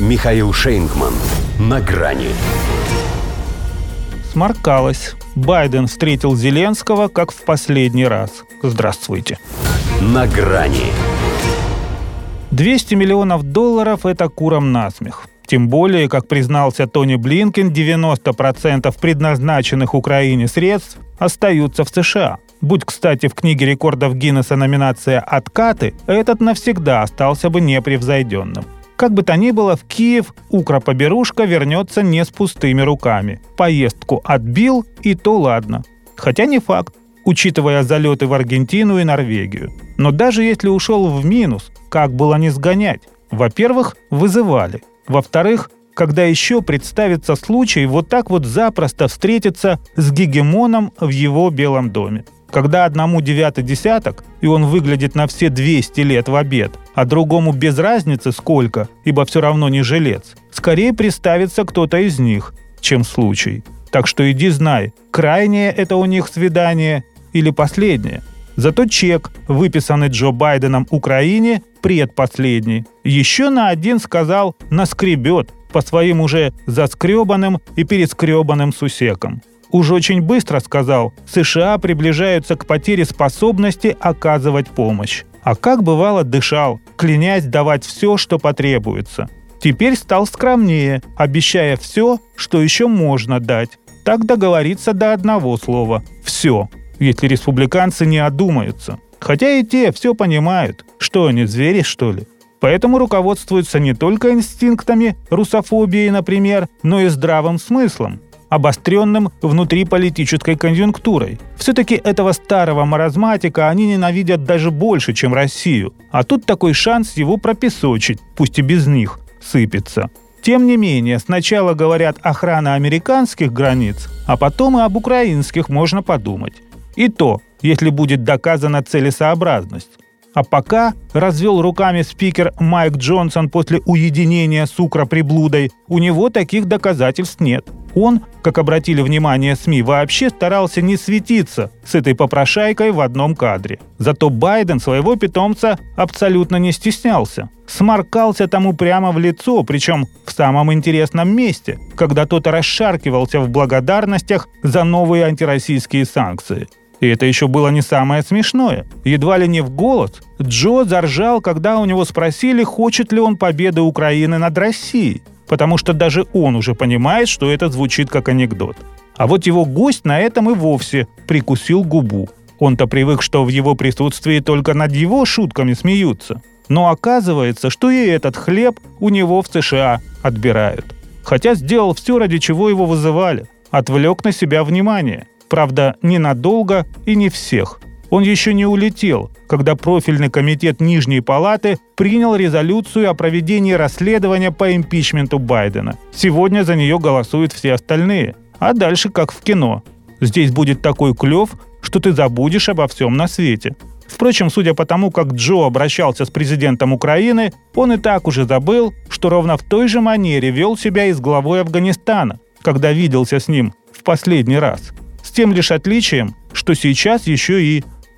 Михаил Шейнгман. На грани. Сморкалось. Байден встретил Зеленского, как в последний раз. Здравствуйте. На грани. 200 миллионов долларов – это куром насмех. Тем более, как признался Тони Блинкен, 90% предназначенных Украине средств остаются в США. Будь, кстати, в книге рекордов Гиннесса номинация «Откаты», этот навсегда остался бы непревзойденным. Как бы то ни было, в Киев Укропоберушка вернется не с пустыми руками. Поездку отбил, и то ладно. Хотя не факт, учитывая залеты в Аргентину и Норвегию. Но даже если ушел в минус, как было не сгонять? Во-первых, вызывали. Во-вторых, когда еще представится случай вот так вот запросто встретиться с гегемоном в его Белом доме. Когда одному девятый десяток, и он выглядит на все 200 лет в обед, а другому без разницы сколько, ибо все равно не жилец, скорее представится кто-то из них, чем случай. Так что иди знай, крайнее это у них свидание или последнее. Зато чек, выписанный Джо Байденом Украине, предпоследний. Еще на один сказал «наскребет» по своим уже заскребанным и перескребанным сусекам. Уж очень быстро сказал, США приближаются к потере способности оказывать помощь. А как бывало дышал, клянясь давать все, что потребуется. Теперь стал скромнее, обещая все, что еще можно дать. Так договориться до одного слова – все, если республиканцы не одумаются. Хотя и те все понимают. Что они, звери, что ли? Поэтому руководствуются не только инстинктами, русофобией, например, но и здравым смыслом обостренным внутриполитической конъюнктурой. Все-таки этого старого маразматика они ненавидят даже больше, чем Россию. А тут такой шанс его пропесочить, пусть и без них, сыпется. Тем не менее, сначала говорят охрана американских границ, а потом и об украинских можно подумать. И то, если будет доказана целесообразность. А пока развел руками спикер Майк Джонсон после уединения с укроприблудой, у него таких доказательств нет. Он, как обратили внимание СМИ, вообще старался не светиться с этой попрошайкой в одном кадре. Зато Байден своего питомца абсолютно не стеснялся. Сморкался тому прямо в лицо, причем в самом интересном месте, когда тот расшаркивался в благодарностях за новые антироссийские санкции. И это еще было не самое смешное. Едва ли не в голос Джо заржал, когда у него спросили, хочет ли он победы Украины над Россией. Потому что даже он уже понимает, что это звучит как анекдот. А вот его гость на этом и вовсе прикусил губу. Он-то привык, что в его присутствии только над его шутками смеются. Но оказывается, что и этот хлеб у него в США отбирают. Хотя сделал все, ради чего его вызывали. Отвлек на себя внимание – Правда, ненадолго и не всех. Он еще не улетел, когда профильный комитет Нижней Палаты принял резолюцию о проведении расследования по импичменту Байдена. Сегодня за нее голосуют все остальные. А дальше как в кино. Здесь будет такой клев, что ты забудешь обо всем на свете. Впрочем, судя по тому, как Джо обращался с президентом Украины, он и так уже забыл, что ровно в той же манере вел себя и с главой Афганистана, когда виделся с ним в последний раз – тем лишь отличием, что сейчас еще и